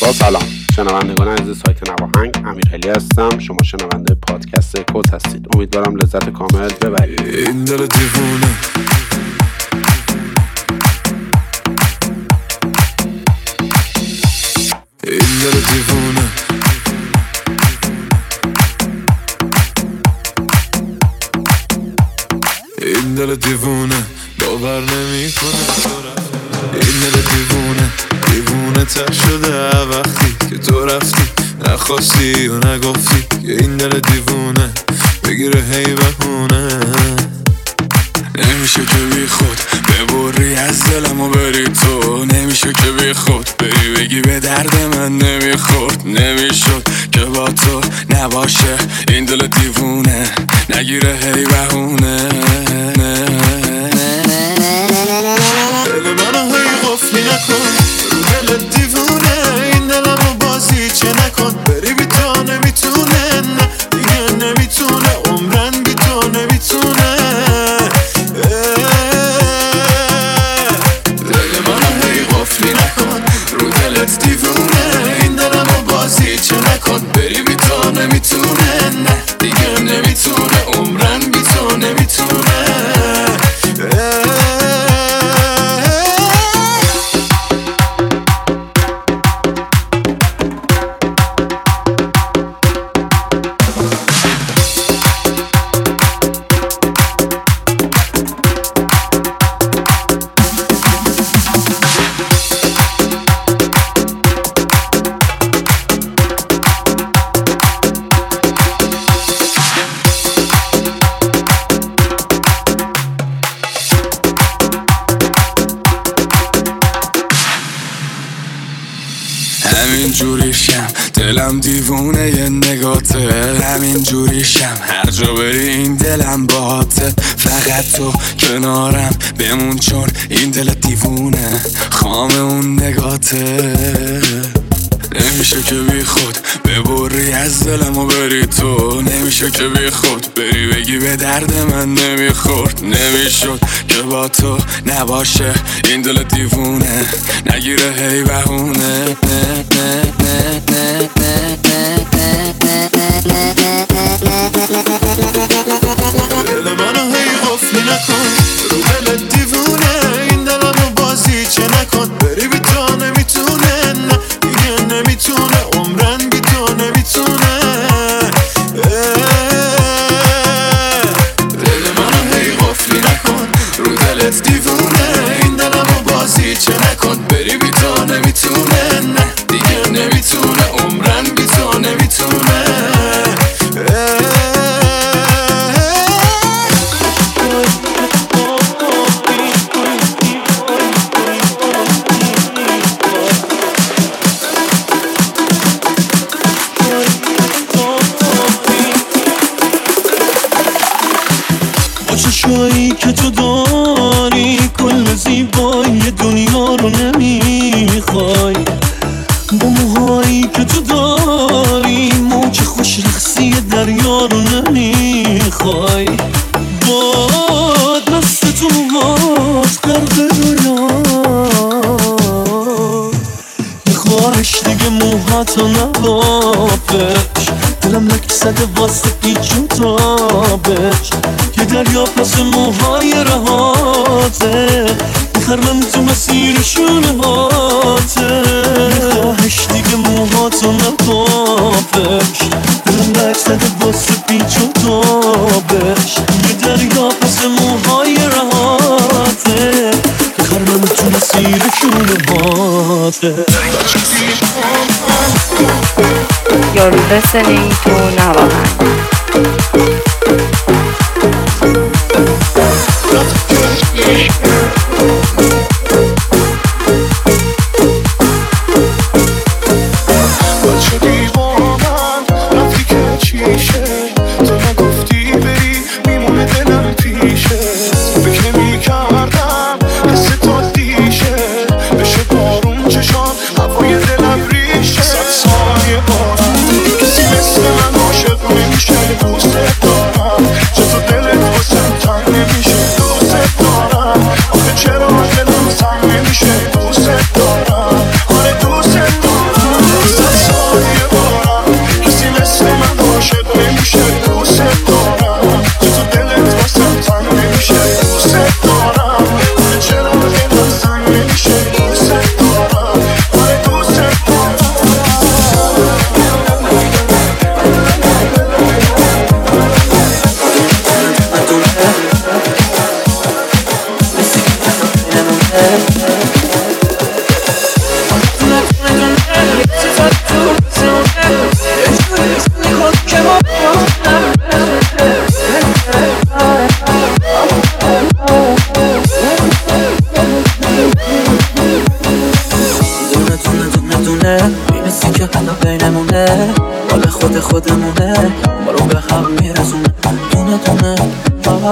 با سلام. شنوندگان عزیز سایت نواهنگ امیرعلی هستم. شما شنونده پادکست کوت هستید. امیدوارم لذت کامل ببرید. این دل دیوونه. این دل دیوونه. این دل دیوونه. باور نمی‌کنه این دل دیوونه. تر شده وقتی که تو رفتی نخواستی و نگفتی که این دل دیوونه بگیره هی بهونه. نمیشه که بی خود ببری از دلم و بری تو. نمیشه که بی خود بری بگی به درد من نمی‌خورد. نمی‌شد که با تو نباشه این دل دیوونه. نگیره هی بهونه. دل منو هی قفلی نکن ببری از دلم و بری تو. نمیشه که بی خود بری بگی به درد من نمی‌خورد. نمی‌شد که با تو نباشه. این دل دیوونه. نگیره هی بهونه. دل نمی‌خوای با موهایی که تو داری موج خوش رخصی دریا رو نمی‌خوای. باد مست تو موهات غرق دنیا. میخواهش دیگه موهاتو نبافش. دلم لک زده واسه پیچون تابش. یه دریا پس موهای رهاته. می‌خرم تو مسیر شونه هاته. میخواهش دیگه موهاتو دلم لک زده واسه پیچون تابش. یه دریا پس موهای رهاته. می‌خرم تو مسیر شونه هاته. You're listening to Navahan. بچه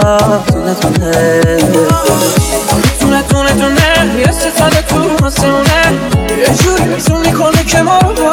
دونه دونه دونه دونه دونه یه ستاره تو مسونه یه جوری میزونی کنه که ما رو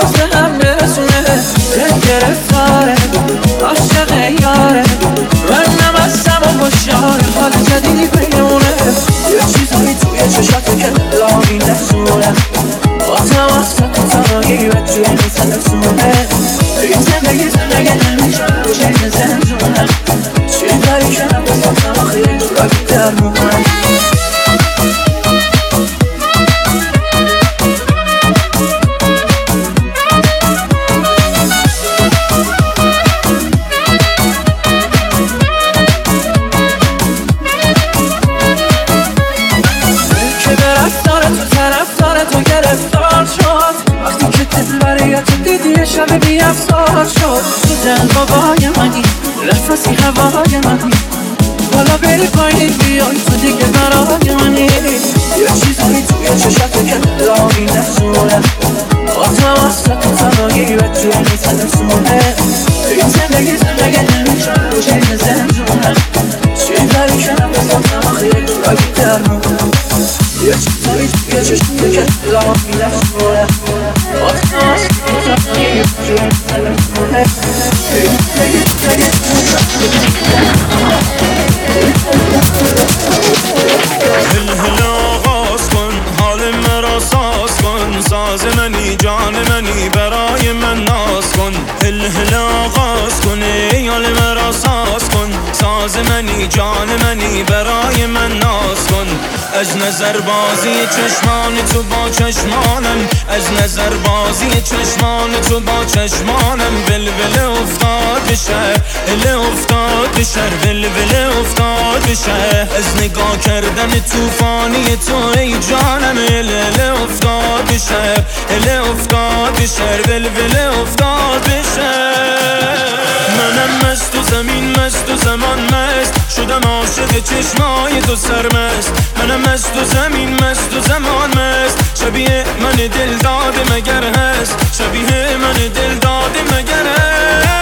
چشم که لامی نسونه با تو نظر بازی چشمان تو با چشمانم. از نظر بازی چشمان تو با چشمانم. ول افتاد شهر ال افتاد شهر. ول افتاد شهر. از نگاه کردن توفانی تو ای جانم. ال افتاد شهر ال افتاد شهر. ول افتاد شهر. منم مست و زمین مست و زمان مست. شدم عاشق چشمای تو سرمست. منم مست و زمین مست و زمان مست. شبیه من دل داده مگر هست. شبیه من دل داده مگر هست.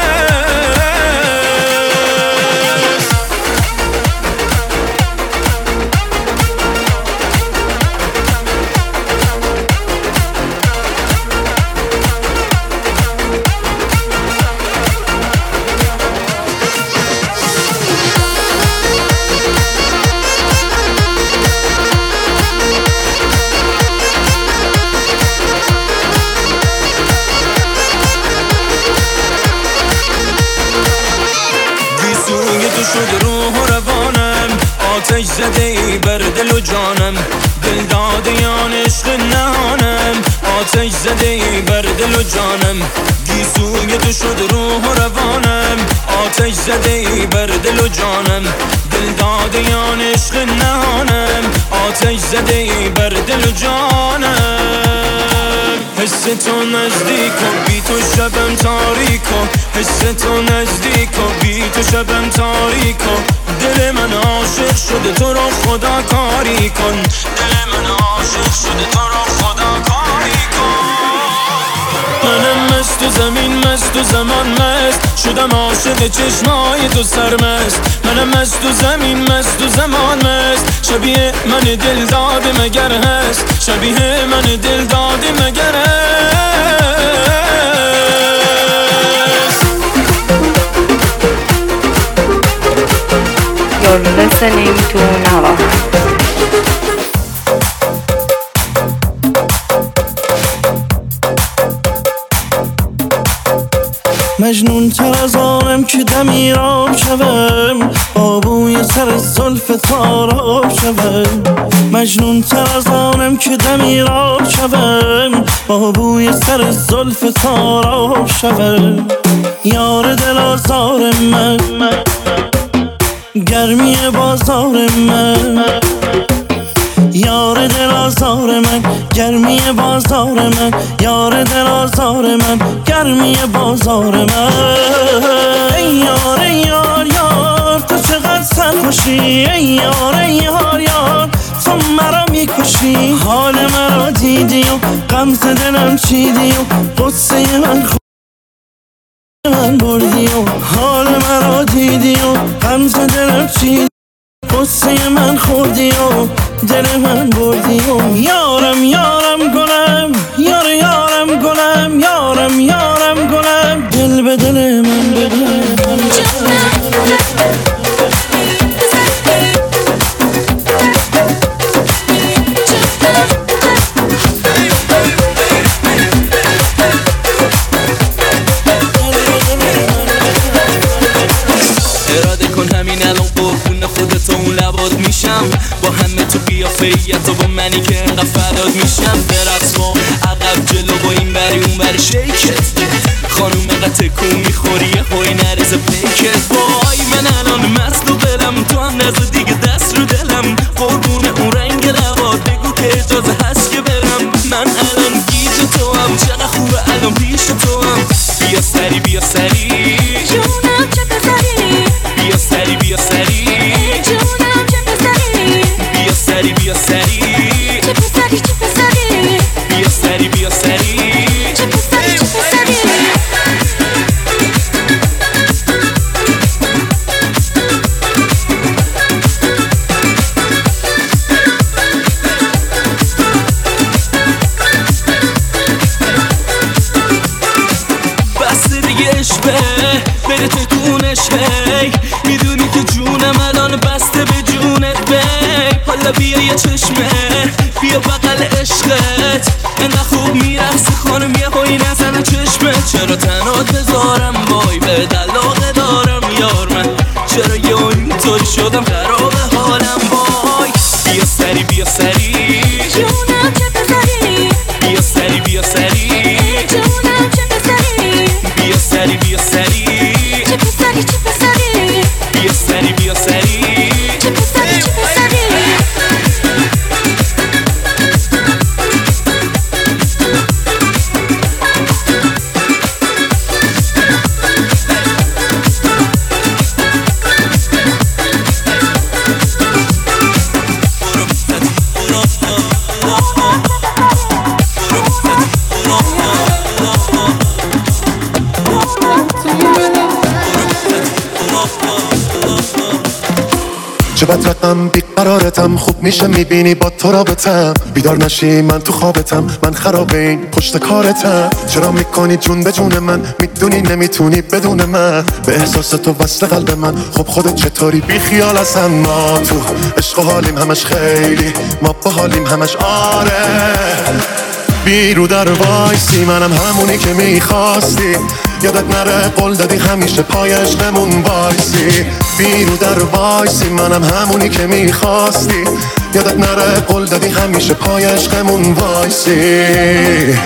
جانم. گیسوی تو شد روح و روانم. آتش زده ای بر دل و جانم. دل داده یان عشق نهانم. آتش زده ای بر دل و جانم. حس تو نزدیک و بی تو شبم تاریک و حس تو نزدیک و بی تو شبم تاریک و دل من عاشق شده تو رو خدا کاری کن. دل من عاشق شده تو رو خدا کاری کن. منم مست و زمین مست و زمان مست شدم عاشق چشمای تو سرمست منم مست و زمین مست و زمان مست شبیه من دل داده مگر هست شبیه من دل داده مگر هست You're listening to Navahan. مجنون تر از آنم که دمیراب شوم. با بوی سر زلف تاراب شوم. مجنون تر از آنم که دمیراب شوم. با بوی سر زلف تاراب شوم. یار دل آزار من. گرمی بازار من. یار دل آزار من گرمی بازار من یار دل آزار من گرمی بازار من. ای یار ای یار یار تو چقدر سرخوشی؟ ای یار ای یار یار تو مرا می‌کشی؟ حال مرا دیدی و غمز دلم چیدی و قصه من خود من بردی و حال مرا دیدی و غمز دلم چیدی. قصه من خوردی و دل من بردی و یارم یارم گلم یار یارم گلم یارم یارم گلم دل به دل و اون لبات میشم. با همه تو قیافیت و با منی که انقدر فداد میشم. برقص ما عقب جلو با این بری اون بری شیکت. خانوم قد تکون می‌خوری یه هوی نریز پیکت. وای من الان مست و دلم تو هم نزد دیگه دست رو دلم. قربون اون رنگ لبات بگو که اجازه هست که بیقرارتم خوب میشه می‌بینی با تو رابطم. بیدار نشی من تو خوابتم. من خراب این پشت کارتم. چرا می‌کنی جون به جون من؟ می‌دونی نمی‌تونی بدون من. به احساس تو وصل قلب من. خب خودت چطوری؟ بی خیال ازم ما تو عشق و حالیم همش خیلی. ما با حالیم همش آره. بی رودروایسی منم همونی که می‌خواستی. یادت نره قول دادی همیشه پای عشقمون وایسی. بی رودروایسی منم همونی که می‌خواستی. یادت نره قول دادی همیشه پای عشقمون وایسی.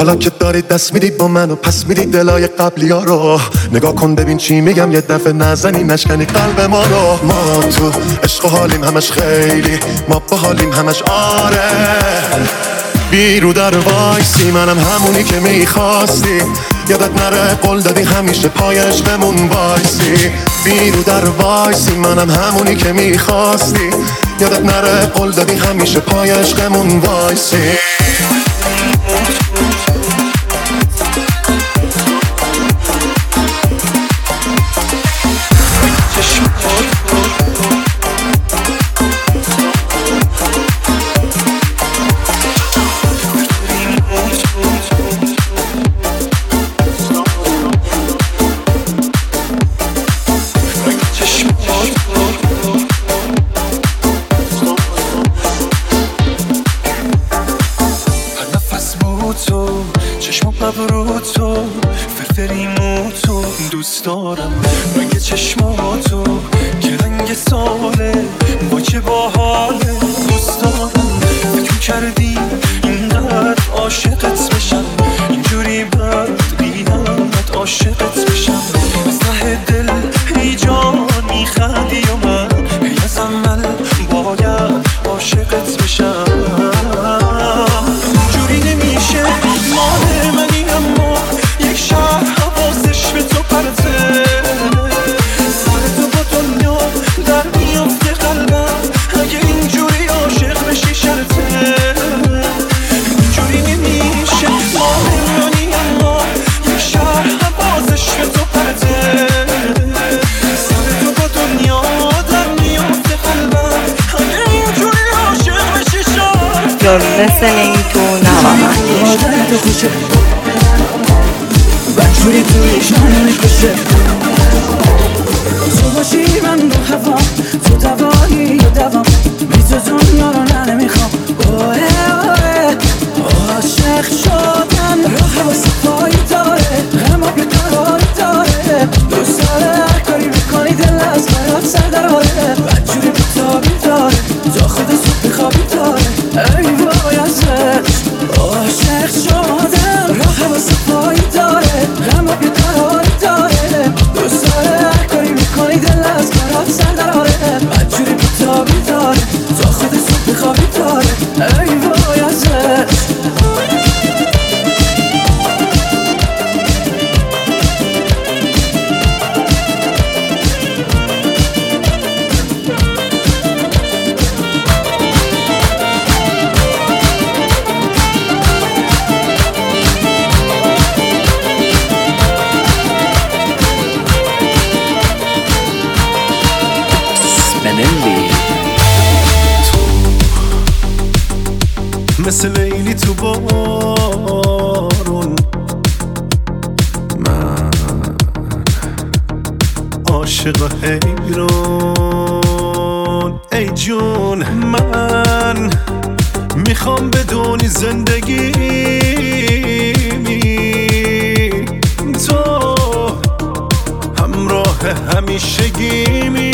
حالا که داری؟ دست میدی با من و پس میدی دلای قبلی ها رو. نگاه کن ببین چی میگم یه دفعه نزنی نشکنی قلب ما رو. ما تو عشق و حالیم همش خیلی ما با حالیم همش آره. بی رودروایسی منم همونی که می‌خواستی. یادت نره قول دادی همیشه پای عشقمون وایسی. بی رودروایسی منم همونی که می‌خواستی. یادت نره قول دادی همیشه پای عشقمون وایسی. چشم و تو فرفری مو تو دوست دارم. رنگ چشماتو که رنگ ساله با چه باحاله؟ دوست دارم فکر کردی اینقدر عاشقت بشم. اینجوری بد بیاد عاشقت to Navaman. مادر تو خوشه حیران ای جون من می‌خوام بدونی زندگی. تو همراه همیشگیمی.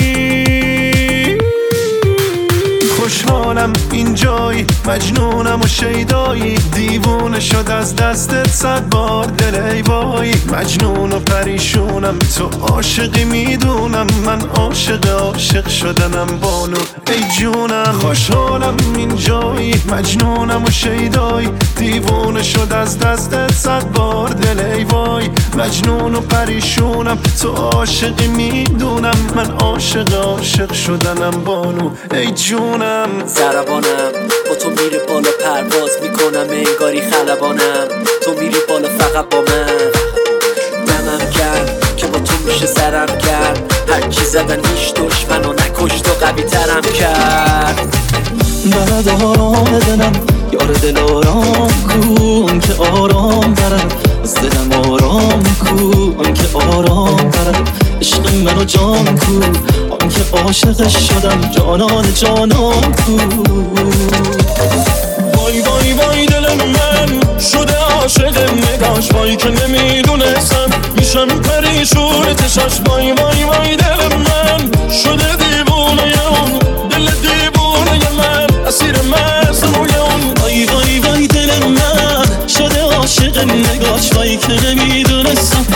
خوشحالم اینجایی مجنونم و شیدایی. دیوونه شد از دستت صد بار دل ای وای. مجنون و پریشونم تو عاشقی می‌دونم. من عاشق عاشق شدنم بانو ای جونم. خوشحالم اینجایی مجنونم و شیدایی. دیوونه شد از دستت صد بار دل ای وای. مجنون و پریشونم تو عاشقی می‌دونم. من عاشق عاشق شدنم بانو ای جونم. زربانم. با تو میره بالا پرواز می‌کنم انگاری خلبانم. تو میری بالا فقط با من. دمم کرد که با تو میشه سرم کرد هرچی زدن هیچ دشمنو نکشت و قوی ترم کرد. برد آرام دلم یار دل آرام کن که آرام برد از دلم آرام کن که آرام برد عشق منو جان کو آن که عاشقش شدم جانان جانان کو. وای وای وای دل من شده عاشق نگاش وای که نمی‌دونستم میشم پریشون چشاش. وای وای وای دل من شده دیوونه اون دل دیوونه من اسیر مزنوی اون وای وای وای دل من شده عاشق نگاش وای که نمی‌دونستم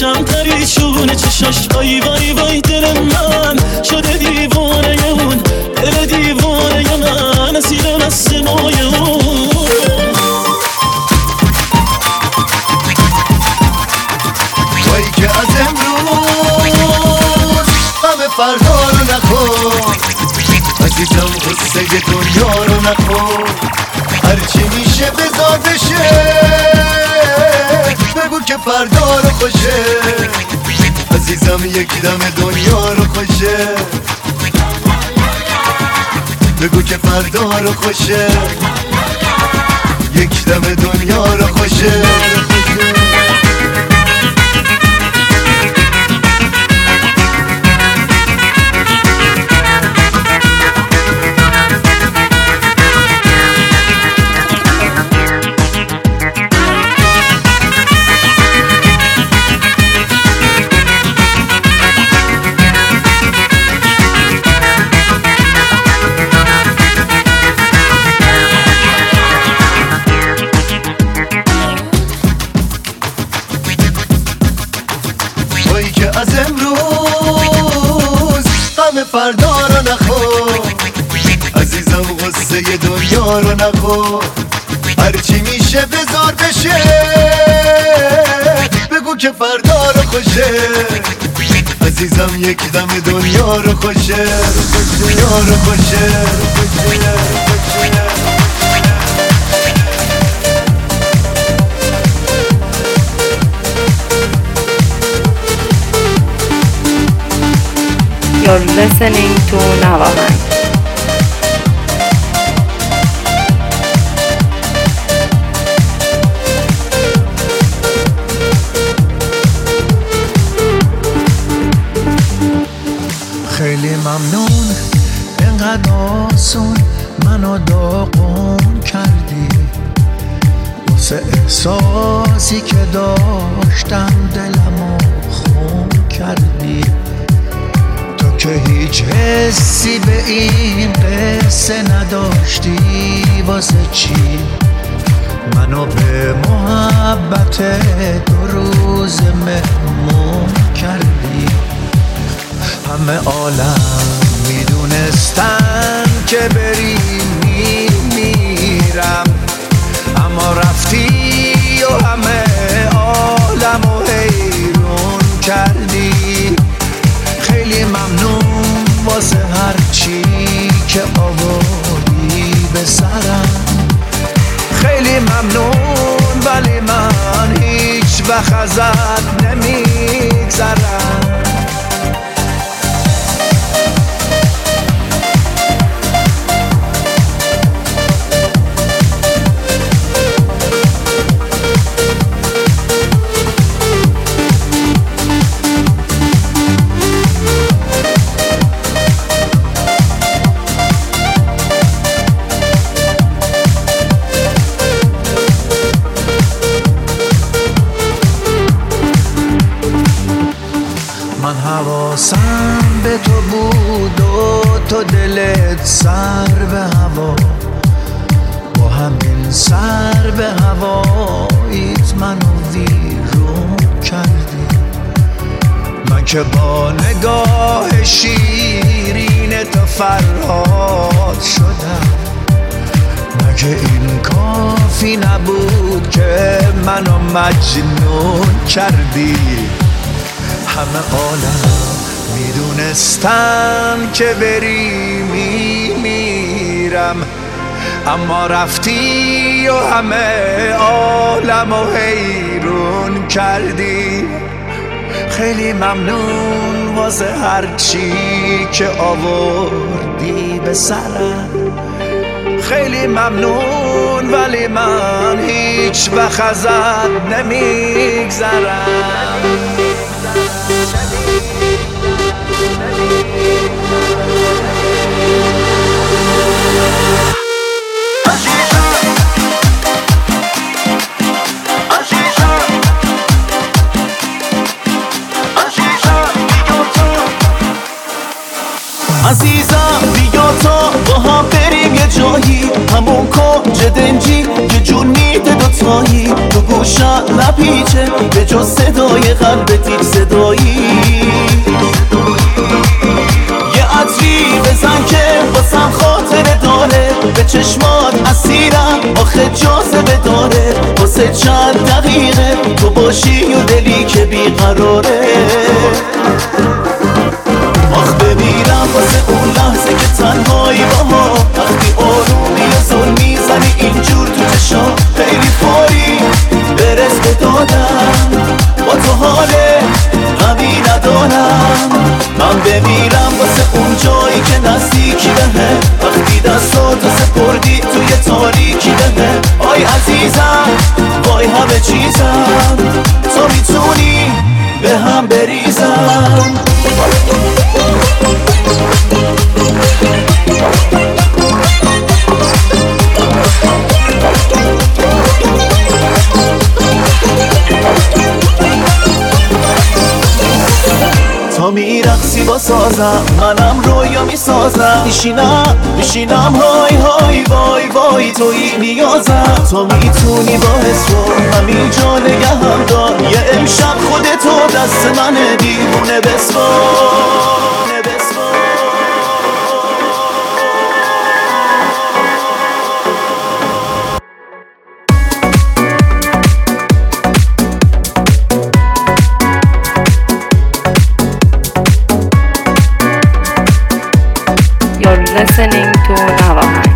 میشم پریشون چشاش. وای وای وای دل من. شده دیوونه اون. دل دیوونه من. اسیر مزنوی اون. وای که از امروز غم فردا رو نخور. عزیزم قصه دنیا رو نخور. هرچی میشه بذار بشه بگو که فردا رو خوشه. عزیزم یک دم دنیا رو خوشه. بگو که فردا رو خوشه. که فردا رو خوشه. عزیزم یک دم دنیا رو خوشه. دنیا رو خوشه. You're listening to Navaman. محبت دو روز مهمون کردی. همه عالم می‌دونستن که بری میمیرم. اما رفتی و همه عالم و حیرون کردی. خیلی ممنون واسه هرچی که آوردی به سرم. خیلی ممنون وقت ازت نمیگذرم. مجنون کردی. همه عالم می‌دونستن که بری میمیرم. اما رفتی و همه عالم و حیرون کردی. خیلی ممنون واسه هرچی که آوردی به سرم. خیلی ممنون ولی من هیچ وقت ازت نمیگذرم. جایی همون کنج دنجی که جون میده دوتایی تو گوشم نپیچه به جز صدای قلبت هیچ صدایی. یه عطری بزن که باسم خاطر داره. به چشمات اسیرم آخه جاذبه داره واسه چند دقیقه تو باشی و دلی که بیقراره. با سازم منم رویا می‌سازم. میشینم میشینم های های وای وای توی نیازم تو می‌تونی با رو همین جا نگهم دار. یه امشب خودتو دست من دیوونه بسپار. listening to Navaman.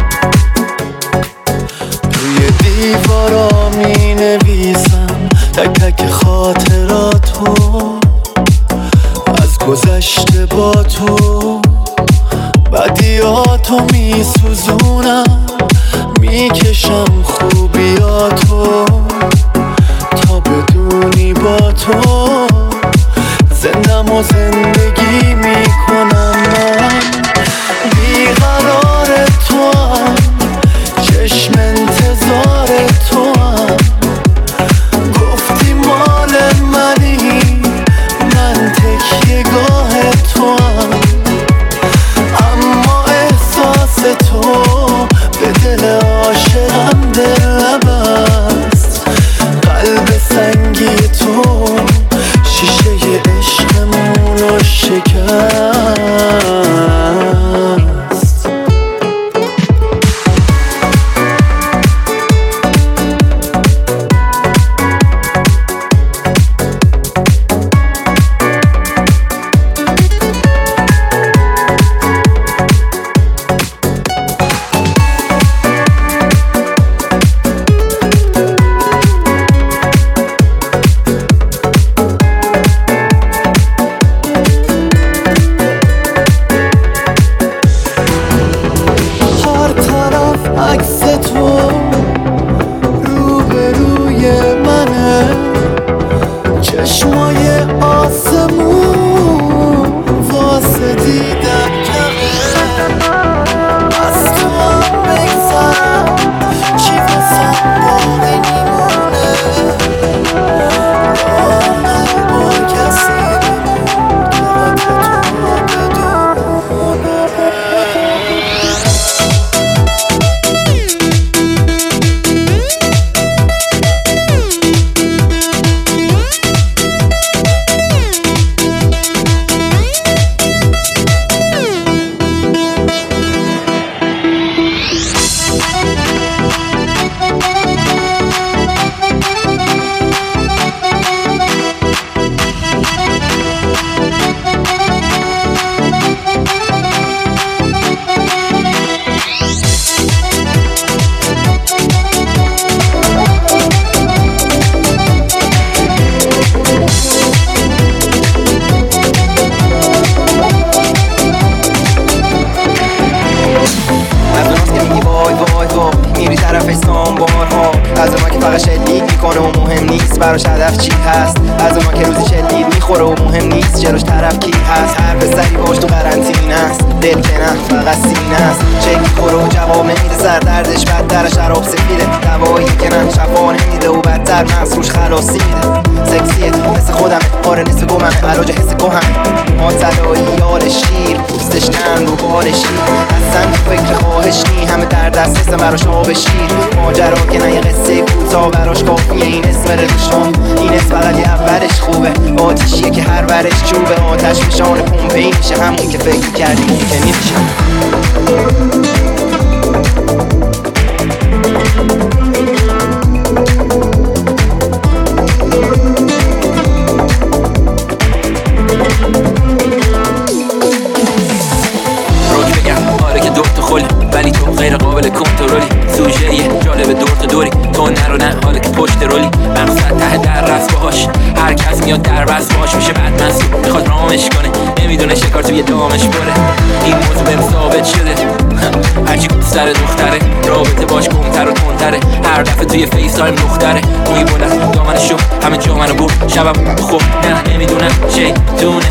تایم مختره. بوی بلند دامنشو همه جا منو برد. شبم خوب. نه نمی‌دونم چه دونه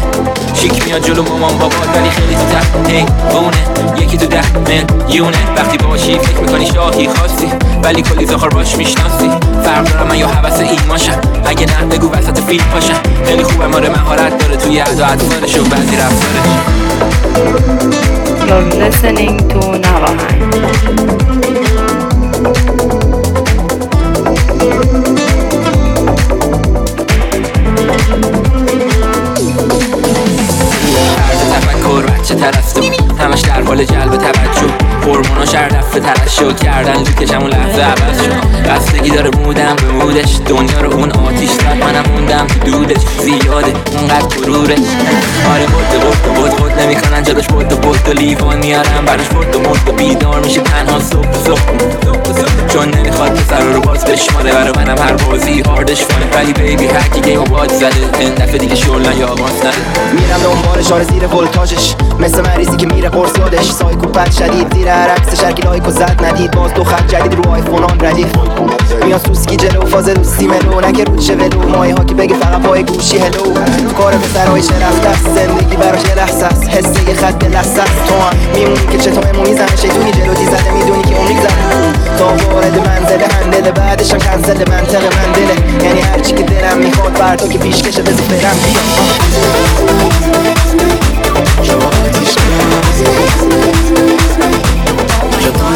چیک میاد جلو مامان بابا ولی خیلی تو ده هی یکی تو ده میلیونه. وقتی باشی فکر می‌کنی شاهی خواستی. ولی کلی زخار باش می‌شناسی. فرق دارم من یا حوس این ماشم. اگه نه بگو وسط فیلم پاشم. خیلی خوبه ماره مهارت داره توی ادا عدوارش و بعضی رفتارش. You're listening to Navahan. هر تفکر همش در حال جلب توجه هورموناش هر دفعه ترشو کردن لوکشم اون لحظه عوض شد. بستگی داره بودم به مودش. دنیا رو اون آتیش داد منم موندم تو دودش. زیاده اونقدر غروره آره بود بود بود بود نمی‌کنن جلوش بود بود و لیوان میارم براش بود و بود بیدار میشه تنها صبح صبح. چون نمی‌خواد پسر رو باز بشماره. برا منم هر بازی هاردش فانه. ولی بیبی هرکی گیم باد زده. این دفعه دیگه شلن یا آغاز نده میرم دنبالش آره زیر ولتاژش. مثل مریضی که میره قرص یادش. سایکوپت شدید زیر هر عکس لایک و زد ندید. باز دو خط جدید رو آیفونان ردیف. میان سوسکی جلو فاز دوستی ملو نکه رود شه ولو. مایه ها که بگه فقط پای گوشی هلو. تو کار پسرهای رفته است. زندگی براش یه لحظه است. حس یه خط لحظه است. تو هم میمونی که چطور می‌زنه. شیطونی جلو زده می‌دونی که اون میگذره تا وارد منزل هندل بعدش هم کنسل منطق من دله یعنی هرچی که دلم می‌خواد بر تو که پیش کشه بزی برم بیا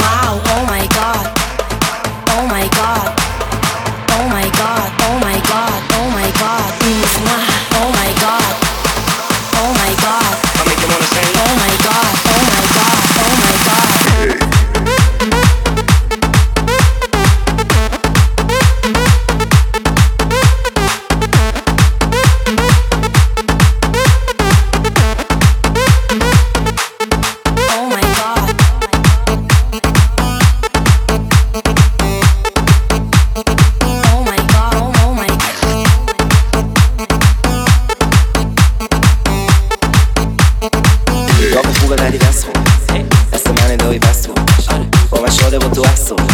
Wow, oh my god. Oh my god. شاده با تو کن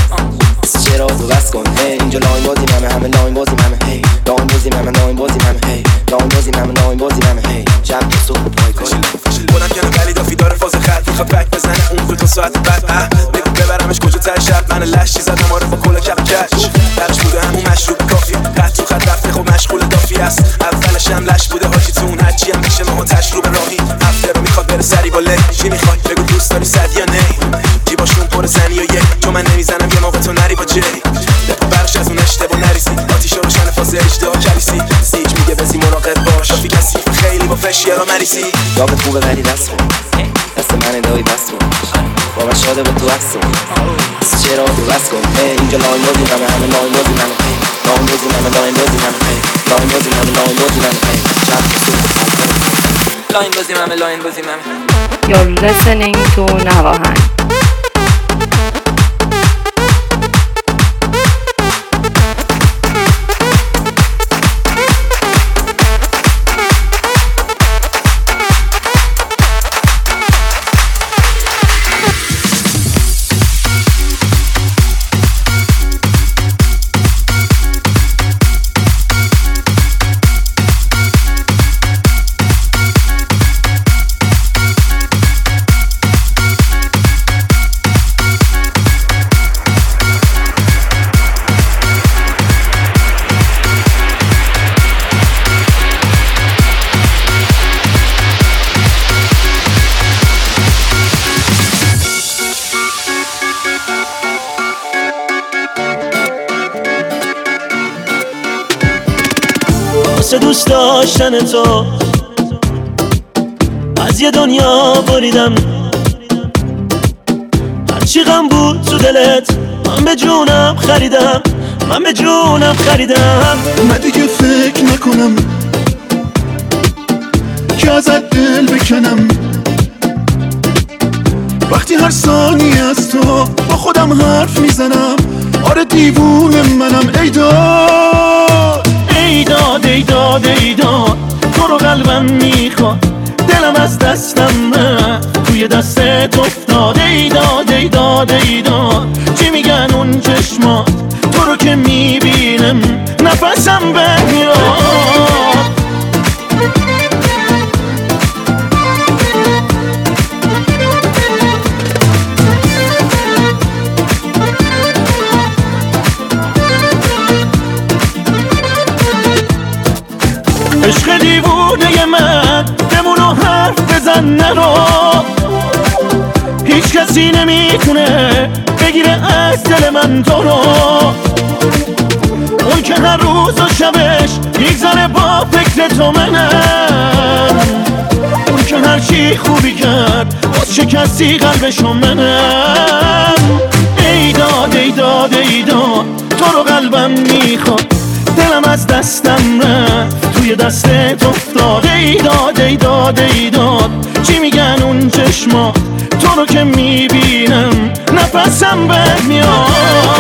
بس چرا تو بس کن؟ هی اینجا لاین بازی همه همه لاین بازی همه هی لاین بازی همه لاین بازی همه هی لاین بازی همه لاین بازی همه هی جمع تو صبح پای کاری بلند کنم ولی دافی داره فاز خط می‌خواد بک بزنه اون دو ساعت بعد. اه بگو ببرمش کجا تر شب. من لشی زدم آره با کلا کپ کش درش بوده همون مشروب کافی. قد تو خط رفته خب مشغول دافی است. اولش هم لش بوده حاجی تو اون هرچی هم میشه ما تشروب راهی. رو بره سری با لی چی می‌خوای؟ بگو دوست داری صد یا نه؟ جیباشون پر زنی و یک چون من نمی‌زنم یه موقع تو نری با جی برش از اون اشتباه نریسی آتیش روشن فاز اجدا کلیسی سیج میگه بزی مراقب باش. دافی کسی خیلی با فشیارا مریسی داغت خوبه ولی دست کن دست من دایی بست کن. با من شاده با تو بست کن. بس چرا تو بس کن؟ اینجا لاین بازی همه همه لاین بازی هی لاین بازی همه لاین بازی هی لاین بازی همه لاین بازی همه هی لاین بازی لاین بازی You're listening to Navahang. داشتن تو. از یه دنیا بریدم. هرچی غم بود تو دلت من به جونم خریدم. من به جونم خریدم. من دیگه فکر نکنم که ازت دل بکنم. وقتی هر ثانی از تو با خودم حرف می‌زنم آره دیوونه منم. ای داد قلبم می‌خواد. دلم از دستم من توی دستت افتاد. ای داد ای داد ای داد. چی میگن اون چشمات؟ تو رو که می‌بینم. نفسم بمیاد کسی نمی‌تونه بگیره از دل من تو رو. اون که هر روز و شبش میگذره با فکر تو منم اون که هر چی خوبی کرد باز شکستی قلبشو منم ای داد ای داد ای داد تو رو قلبم می‌خواد دلم از دستم رفت. توی دستت افتاد ای داد ای داد ای داد. چی میگن اون چشما تو رو که می‌بینم نفسم بد میاد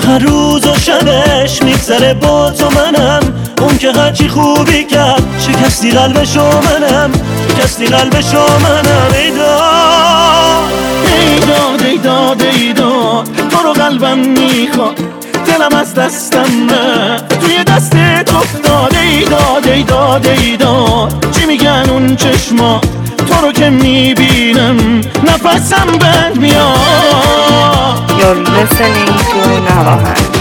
که هر روز و شبش میگذره با تو منم؟ اون که هرچی خوبی کرد شکستی قلبشو منم. شکستی قلبشو منم. ای داد ای داد ای داد ای داد تو رو قلبم می‌خواد. دلم از دستم نه. توی دستت افتاد ای داد ای داد ای داد. چی میگن اون چشما؟ تو رو که می‌بینم نفسم بند میاد. You're listening to Navahan.